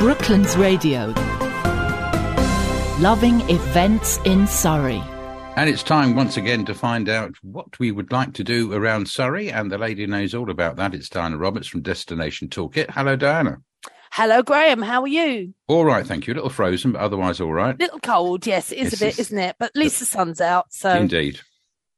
Brooklands Radio. Loving events in Surrey. And it's time once again to find out what we would like to do around Surrey. And the lady knows all about that. It's Diana Roberts from Destination Toolkit. Hello, Diana. Hello, Graham. How are you? All right, thank you. A little frozen, but otherwise all right. A Little cold, yes, it is Yes, a bit, isn't it? But at least the sun's out, so Indeed.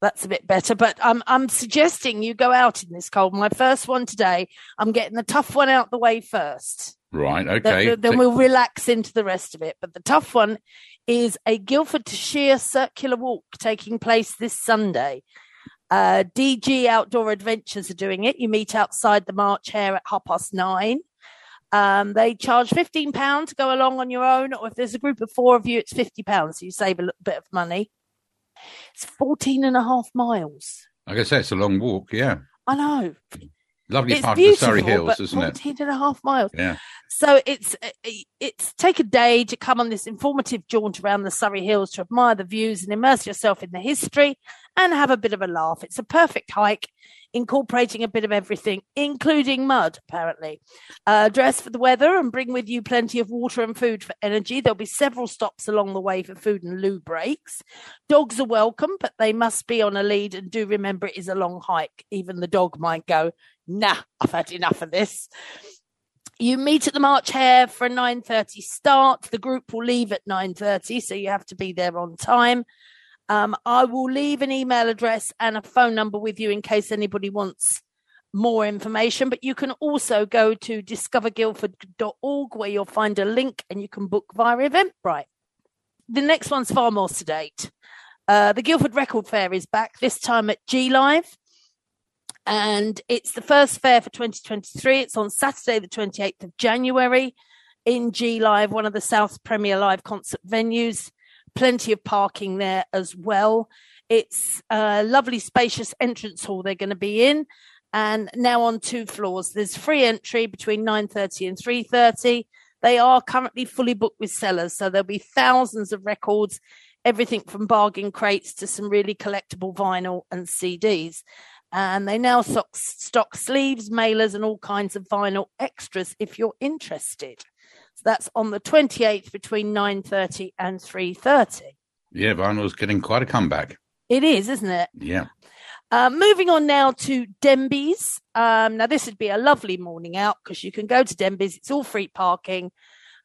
that's a bit better. But I'm I'm suggesting you go out in this cold. My first one today. I'm getting the tough one out the way first. Right, Then- okay. Then, we'll relax into the rest of it. But the tough one is a Guildford to Shere circular walk taking place this Sunday. Uh, DG Outdoor Adventures are doing it. You meet outside the March Hare at half past nine. Um, they charge fifteen pounds to go along on your own, or if there's a group of four of you, it's fifty pounds. So you save a little bit of money. It's 14 and a half miles. Like I say, it's a long walk, yeah. I know. Lovely it's part of the Surrey Hills, isn't it? 14 and a half miles. Yeah. So it's uh, it's take a day to come on this informative jaunt around the Surrey Hills to admire the views and immerse yourself in the history and have a bit of a laugh. It's a perfect hike, incorporating a bit of everything, including mud. Apparently, uh, dress for the weather and bring with you plenty of water and food for energy. There'll be several stops along the way for food and loo breaks. Dogs are welcome, but they must be on a lead. And do remember, it is a long hike. Even the dog might go, "Nah, I've had enough of this." You meet at the March Hare for a 9.30 start. The group will leave at 9.30, so you have to be there on time. Um, I will leave an email address and a phone number with you in case anybody wants more information. But you can also go to discoverguildford.org where you'll find a link and you can book via Eventbrite. The next one's far more sedate. Uh, the Guildford Record Fair is back this time at G Live and it's the first fair for 2023. It's on Saturday, the 28th of January in G Live, one of the South Premier live concert venues. Plenty of parking there as well. It's a lovely, spacious entrance hall they're going to be in, and now on two floors. There's free entry between 9:30 and 3:30. They are currently fully booked with sellers, so there'll be thousands of records, everything from bargain crates to some really collectible vinyl and CDs and they now stock, stock sleeves, mailers, and all kinds of vinyl extras if you're interested. So that's on the 28th between 9:30 and 3:30. Yeah, vinyl vinyl's getting quite a comeback. It is, isn't it? Yeah. Uh, moving on now to Denbies. Um, now this would be a lovely morning out because you can go to Denbies. It's all free parking.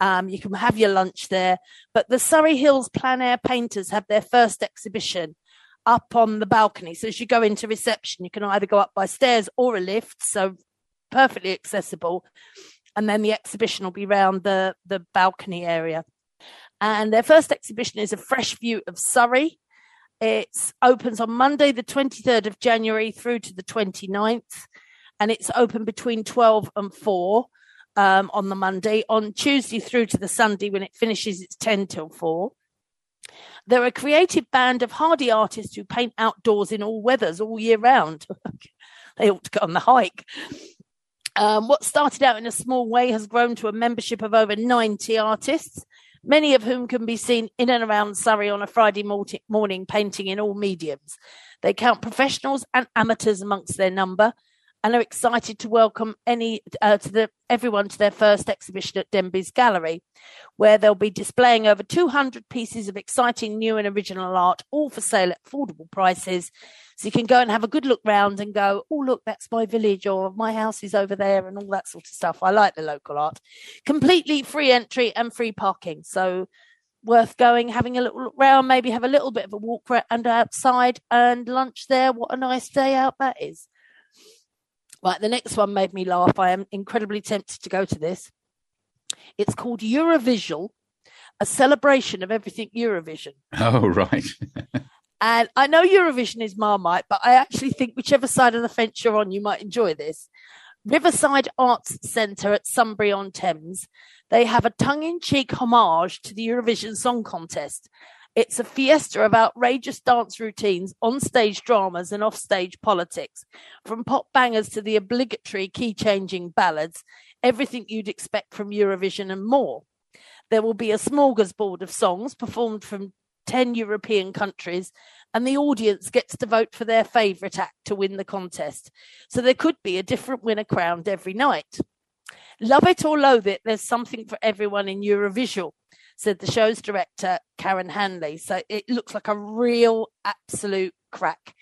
Um, you can have your lunch there. But the Surrey Hills Plein Air Painters have their first exhibition up on the balcony. So as you go into reception, you can either go up by stairs or a lift. So perfectly accessible. And then the exhibition will be round the, the balcony area. And their first exhibition is a fresh view of Surrey. It opens on Monday, the 23rd of January through to the 29th. And it's open between 12 and 4 um, on the Monday. On Tuesday through to the Sunday, when it finishes, it's 10 till 4. They're a creative band of hardy artists who paint outdoors in all weathers all year round. they ought to go on the hike. Um, what started out in a small way has grown to a membership of over 90 artists, many of whom can be seen in and around Surrey on a Friday morning painting in all mediums. They count professionals and amateurs amongst their number and are excited to welcome any uh, to the everyone to their first exhibition at Denbies Gallery, where they'll be displaying over 200 pieces of exciting new and original art, all for sale at affordable prices. So you can go and have a good look round and go, oh look, that's my village, or my house is over there, and all that sort of stuff. I like the local art. Completely free entry and free parking, so worth going, having a little look round, maybe have a little bit of a walk and outside and lunch there. What a nice day out that is. Right, the next one made me laugh. I am incredibly tempted to go to this. It's called Eurovisual, a celebration of everything Eurovision. Oh, right. And I know Eurovision is Marmite, but I actually think whichever side of the fence you're on, you might enjoy this. Riverside Arts Centre at Sunbury on Thames, they have a tongue in cheek homage to the Eurovision Song Contest. It's a fiesta of outrageous dance routines, on-stage dramas, and off-stage politics. From pop bangers to the obligatory key-changing ballads, everything you'd expect from Eurovision and more. There will be a smorgasbord of songs performed from 10 European countries, and the audience gets to vote for their favourite act to win the contest. So there could be a different winner crowned every night. Love it or loathe it, there's something for everyone in Eurovisual, said the show's director, Karen Hanley. So it looks like a real absolute crack.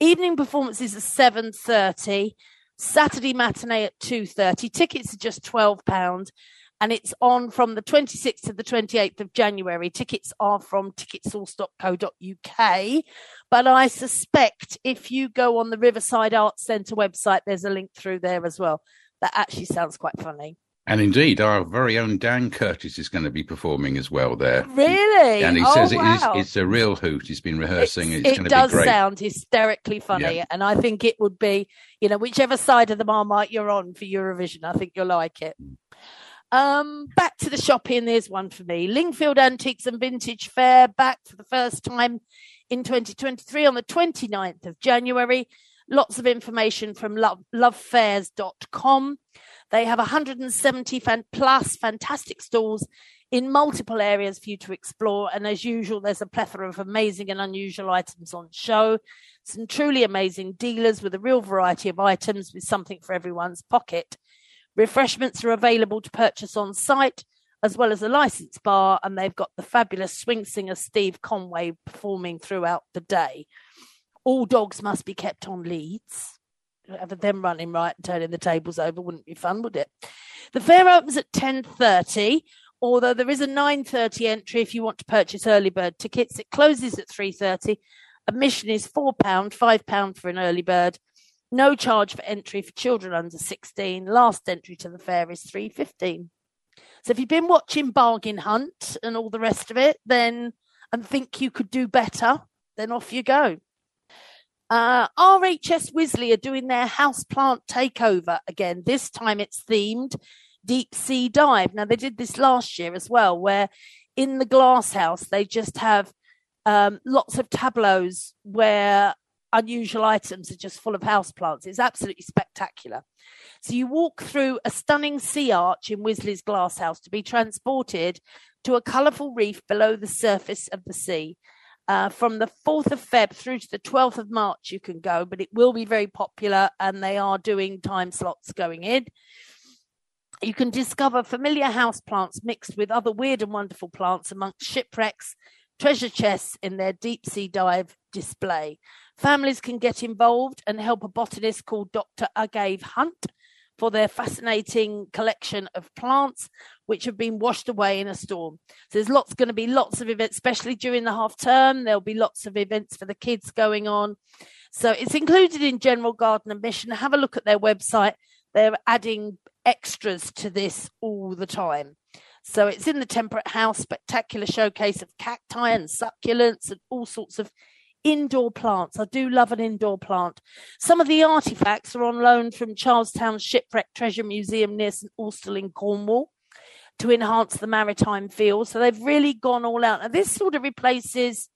Evening performances at 7.30, Saturday matinee at 2.30. Tickets are just £12 and it's on from the 26th to the 28th of January. Tickets are from ticketsource.co.uk. But I suspect if you go on the Riverside Arts Centre website, there's a link through there as well. That actually sounds quite funny. And indeed, our very own Dan Curtis is going to be performing as well there. Really? And he oh, says wow. it is, it's a real hoot. He's been rehearsing. It's, it going to does be great. sound hysterically funny. Yeah. And I think it would be, you know, whichever side of the marmite you're on for Eurovision, I think you'll like it. Um, back to the shopping. There's one for me. Lingfield Antiques and Vintage Fair back for the first time in 2023 on the 29th of January. Lots of information from love, lovefairs.com. They have 170 fan, plus fantastic stalls in multiple areas for you to explore. And as usual, there's a plethora of amazing and unusual items on show. Some truly amazing dealers with a real variety of items with something for everyone's pocket. Refreshments are available to purchase on site, as well as a license bar, and they've got the fabulous swing singer Steve Conway performing throughout the day. All dogs must be kept on leads. Have them running right and turning the tables over wouldn't be fun, would it? The fair opens at ten thirty. Although there is a nine thirty entry if you want to purchase early bird tickets, it closes at three thirty. Admission is four pound, five pound for an early bird. No charge for entry for children under 16. Last entry to the fair is 3.15. So if you've been watching Bargain Hunt and all the rest of it, then and think you could do better, then off you go. Uh, RHS Wisley are doing their house plant takeover again. This time it's themed deep sea dive. Now they did this last year as well, where in the glass house they just have um, lots of tableaus where unusual items are just full of houseplants. It's absolutely spectacular. So you walk through a stunning sea arch in Wisley's glass house to be transported to a colourful reef below the surface of the sea. Uh, from the 4th of Feb through to the 12th of March, you can go, but it will be very popular and they are doing time slots going in. You can discover familiar house plants mixed with other weird and wonderful plants amongst shipwrecks, treasure chests in their deep sea dive display. Families can get involved and help a botanist called Dr. Agave Hunt for their fascinating collection of plants which have been washed away in a storm. So there's lots going to be lots of events, especially during the half term. There'll be lots of events for the kids going on. So it's included in general garden admission. Have a look at their website. They're adding extras to this all the time. So it's in the Temperate House, spectacular showcase of cacti and succulents and all sorts of indoor plants. I do love an indoor plant. Some of the artifacts are on loan from Charlestown Shipwreck Treasure Museum near St Austell in Cornwall to enhance the maritime feel. So they've really gone all out. And this sort of replaces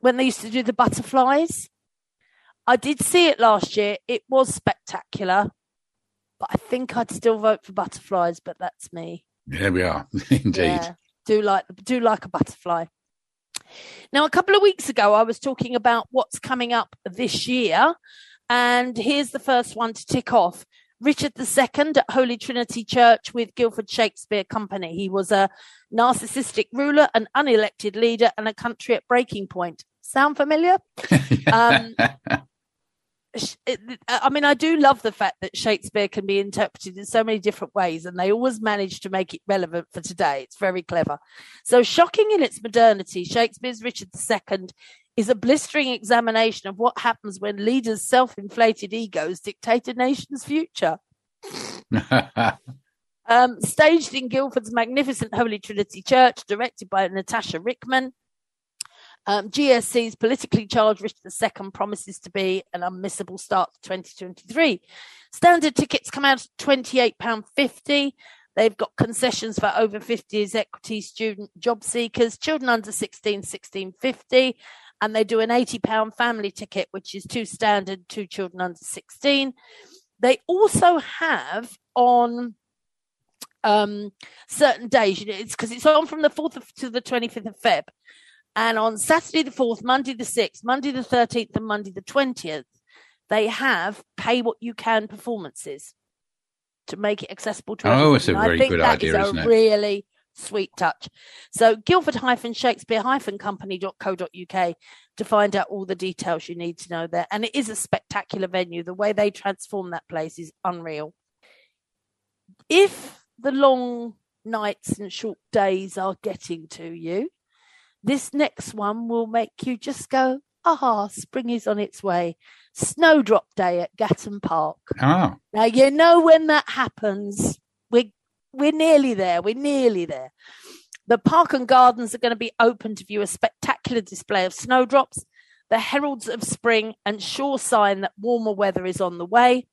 when they used to do the butterflies. I did see it last year. It was spectacular, but I think I'd still vote for butterflies. But that's me. There we are, indeed. Yeah, do like do like a butterfly. Now, a couple of weeks ago, I was talking about what's coming up this year, and here's the first one to tick off. Richard II at Holy Trinity Church with Guildford Shakespeare Company. He was a narcissistic ruler, an unelected leader, and a country at breaking point. Sound familiar? Um, I mean, I do love the fact that Shakespeare can be interpreted in so many different ways, and they always manage to make it relevant for today. It's very clever. So, shocking in its modernity, Shakespeare's Richard II is a blistering examination of what happens when leaders' self inflated egos dictate a nation's future. um, staged in Guildford's magnificent Holy Trinity Church, directed by Natasha Rickman. Um, GSC's politically charged Richard II promises to be an unmissable start to 2023. Standard tickets come out at £28.50. They've got concessions for over 50s, equity, student, job seekers, children under 16, 1650. And they do an £80 family ticket, which is two standard, two children under 16. They also have on um, certain days, it's because it's on from the 4th of, to the 25th of Feb. And on Saturday the 4th, Monday the 6th, Monday the 13th, and Monday the 20th, they have pay what you can performances. to make it accessible to Oh, it's a And I very think good that idea, is a isn't it? really sweet touch. So guildford-shakespeare-company.co.uk to find out all the details you need to know there. And it is a spectacular venue. The way they transform that place is unreal. If the long nights and short days are getting to you, this next one will make you just go, ah, spring is on its way. Snowdrop Day at Gatton Park. Ah, Now you know when that happens, we're we're nearly there. We're nearly there. The park and gardens are going to be open to view a spectacular display of snowdrops, the heralds of spring, and sure sign that warmer weather is on the way.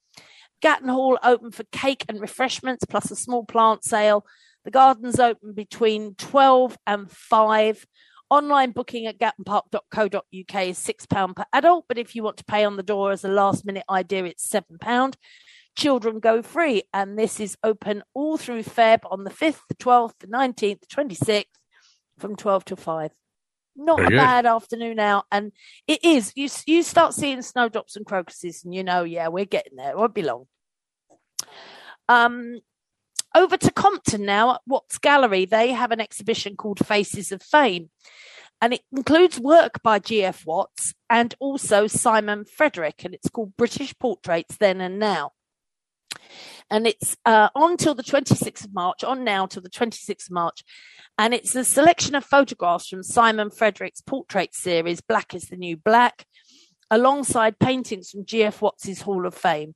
Gatton Hall open for cake and refreshments, plus a small plant sale. The gardens open between 12 and 5. Online booking at gattonpark.co.uk is £6 per adult, but if you want to pay on the door as a last minute idea, it's £7. Children go free, and this is open all through Feb on the 5th, the 12th, the 19th, the 26th from 12 to 5. Not Very a good. bad afternoon out, and it is. You you start seeing snowdrops and crocuses, and you know, yeah, we're getting there. It won't be long. Um, over to Compton now at Watts Gallery. They have an exhibition called Faces of Fame, and it includes work by G.F. Watts and also Simon Frederick, and it's called British Portraits Then and Now. And it's uh, on till the 26th of March, on now till the 26th of March. And it's a selection of photographs from Simon Frederick's portrait series, Black is the New Black, alongside paintings from G.F. Watts's Hall of Fame.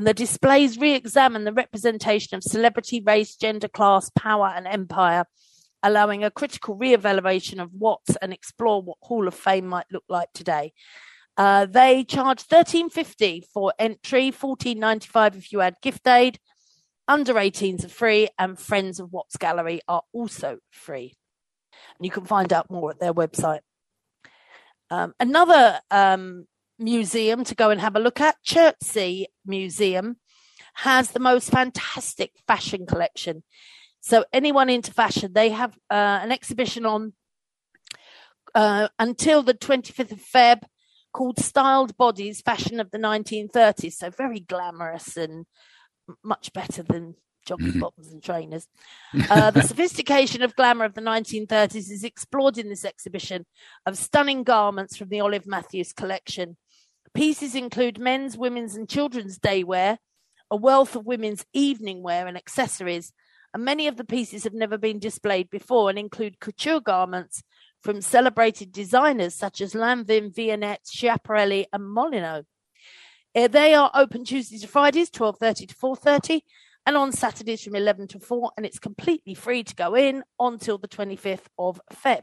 And the displays re examine the representation of celebrity, race, gender, class, power, and empire, allowing a critical re evaluation of Watts and explore what Hall of Fame might look like today. Uh, they charge thirteen fifty for entry, fourteen ninety five if you add gift aid. Under 18s are free, and friends of Watts Gallery are also free. And you can find out more at their website. Um, another um, museum to go and have a look at, Chertsey Museum, has the most fantastic fashion collection. So anyone into fashion, they have uh, an exhibition on uh, until the 25th of Feb called Styled Bodies, Fashion of the 1930s. So very glamorous and much better than jogging Mhm. bottoms and trainers. Uh, the sophistication of glamour of the 1930s is explored in this exhibition of stunning garments from the Olive Matthews collection. Pieces include men's, women's, and children's day wear, a wealth of women's evening wear and accessories, and many of the pieces have never been displayed before and include couture garments from celebrated designers such as Lanvin, Vionnet, Schiaparelli, and Molyneux. Uh, They are open Tuesdays to Fridays, 12.30 to 4.30, and on Saturdays from 11 to 4, and it's completely free to go in until the 25th of Feb.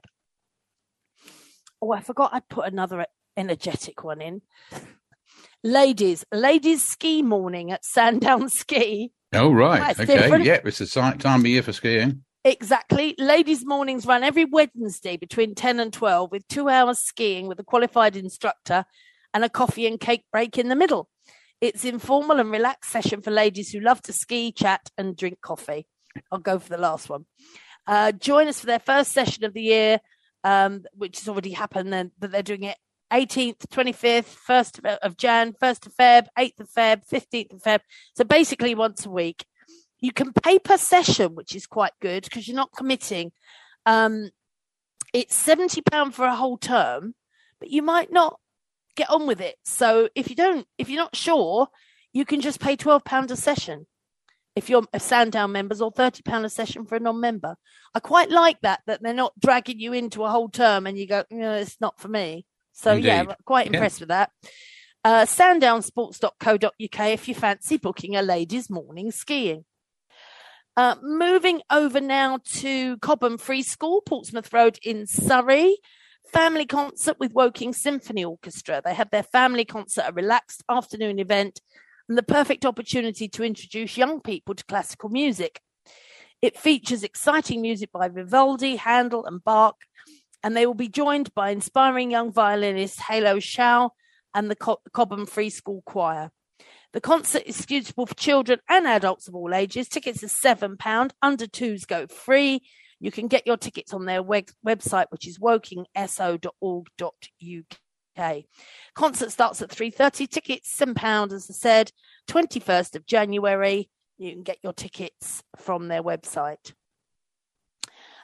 Oh, I forgot I'd put another energetic one in. Ladies, ladies ski morning at Sandown Ski. oh right, That's okay, different. yeah, it's the time of year for skiing. Exactly. Ladies' mornings run every Wednesday between 10 and 12 with two hours skiing with a qualified instructor and a coffee and cake break in the middle. It's informal and relaxed session for ladies who love to ski, chat, and drink coffee. I'll go for the last one. Uh, join us for their first session of the year, um, which has already happened, then, but they're doing it 18th, 25th, 1st of- Jan, 1st of Feb, 8th of Feb, 15th of Feb. So basically once a week. You can pay per session, which is quite good because you're not committing. Um, it's seventy pound for a whole term, but you might not get on with it. So if you don't, if you're not sure, you can just pay twelve pound a session if you're a Sandown members, or thirty pound a session for a non-member. I quite like that that they're not dragging you into a whole term and you go, no, it's not for me. So yeah, Indeed. quite Yeah. impressed with that. Uh, sandownsports.co.uk if you fancy booking a ladies' morning skiing. Uh, moving over now to Cobham Free School, Portsmouth Road in Surrey. Family concert with Woking Symphony Orchestra. They have their family concert, a relaxed afternoon event, and the perfect opportunity to introduce young people to classical music. It features exciting music by Vivaldi, Handel, and Bach, and they will be joined by inspiring young violinist Halo Shao and the Co- Cobham Free School Choir. The concert is suitable for children and adults of all ages. Tickets are £7. Under twos go free. You can get your tickets on their web- website, which is wokingso.org.uk. Concert starts at 3.30. Tickets £7, as I said, 21st of January You can get your tickets from their website.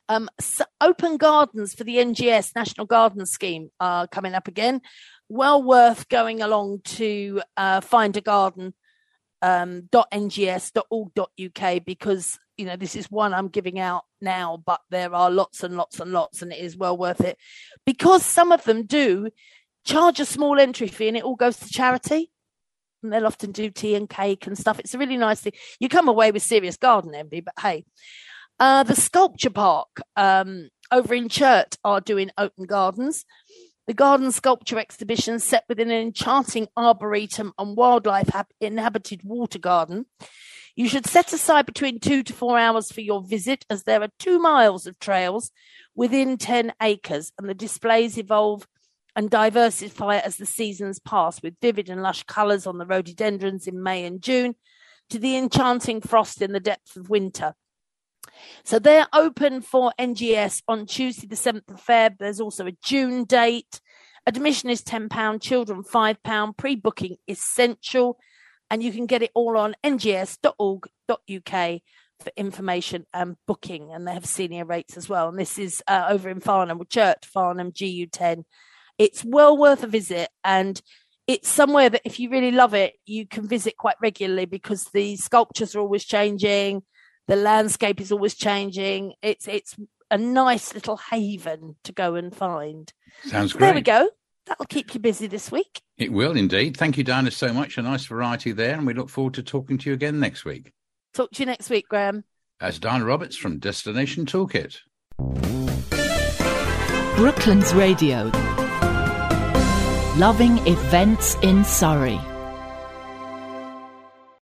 Um, so open gardens for the NGS National Garden Scheme are coming up again. Well worth going along to uh, find a garden um, .ngs.org.uk because you know this is one I'm giving out now, but there are lots and lots and lots, and it is well worth it because some of them do charge a small entry fee and it all goes to charity. And they'll often do tea and cake and stuff. It's a really nice thing. You come away with serious garden envy, but hey, uh, the sculpture park um, over in Churt are doing open gardens. The garden sculpture exhibition set within an enchanting arboretum and wildlife inhabited water garden. You should set aside between two to four hours for your visit, as there are two miles of trails within 10 acres, and the displays evolve and diversify as the seasons pass, with vivid and lush colours on the rhododendrons in May and June to the enchanting frost in the depth of winter. So they're open for NGS on Tuesday, the 7th of Feb. There's also a June date. Admission is £10, children £5. Pre booking essential. And you can get it all on ngs.org.uk for information and booking. And they have senior rates as well. And this is uh, over in Farnham, Churt, Farnham, GU10. It's well worth a visit. And it's somewhere that if you really love it, you can visit quite regularly because the sculptures are always changing the landscape is always changing. It's it's a nice little haven to go and find. Sounds great. There we go. That'll keep you busy this week. It will indeed. Thank you, Diana, so much. A nice variety there, and we look forward to talking to you again next week. Talk to you next week, Graham. As Diana Roberts from Destination Toolkit. Brooklands Radio. Loving events in Surrey.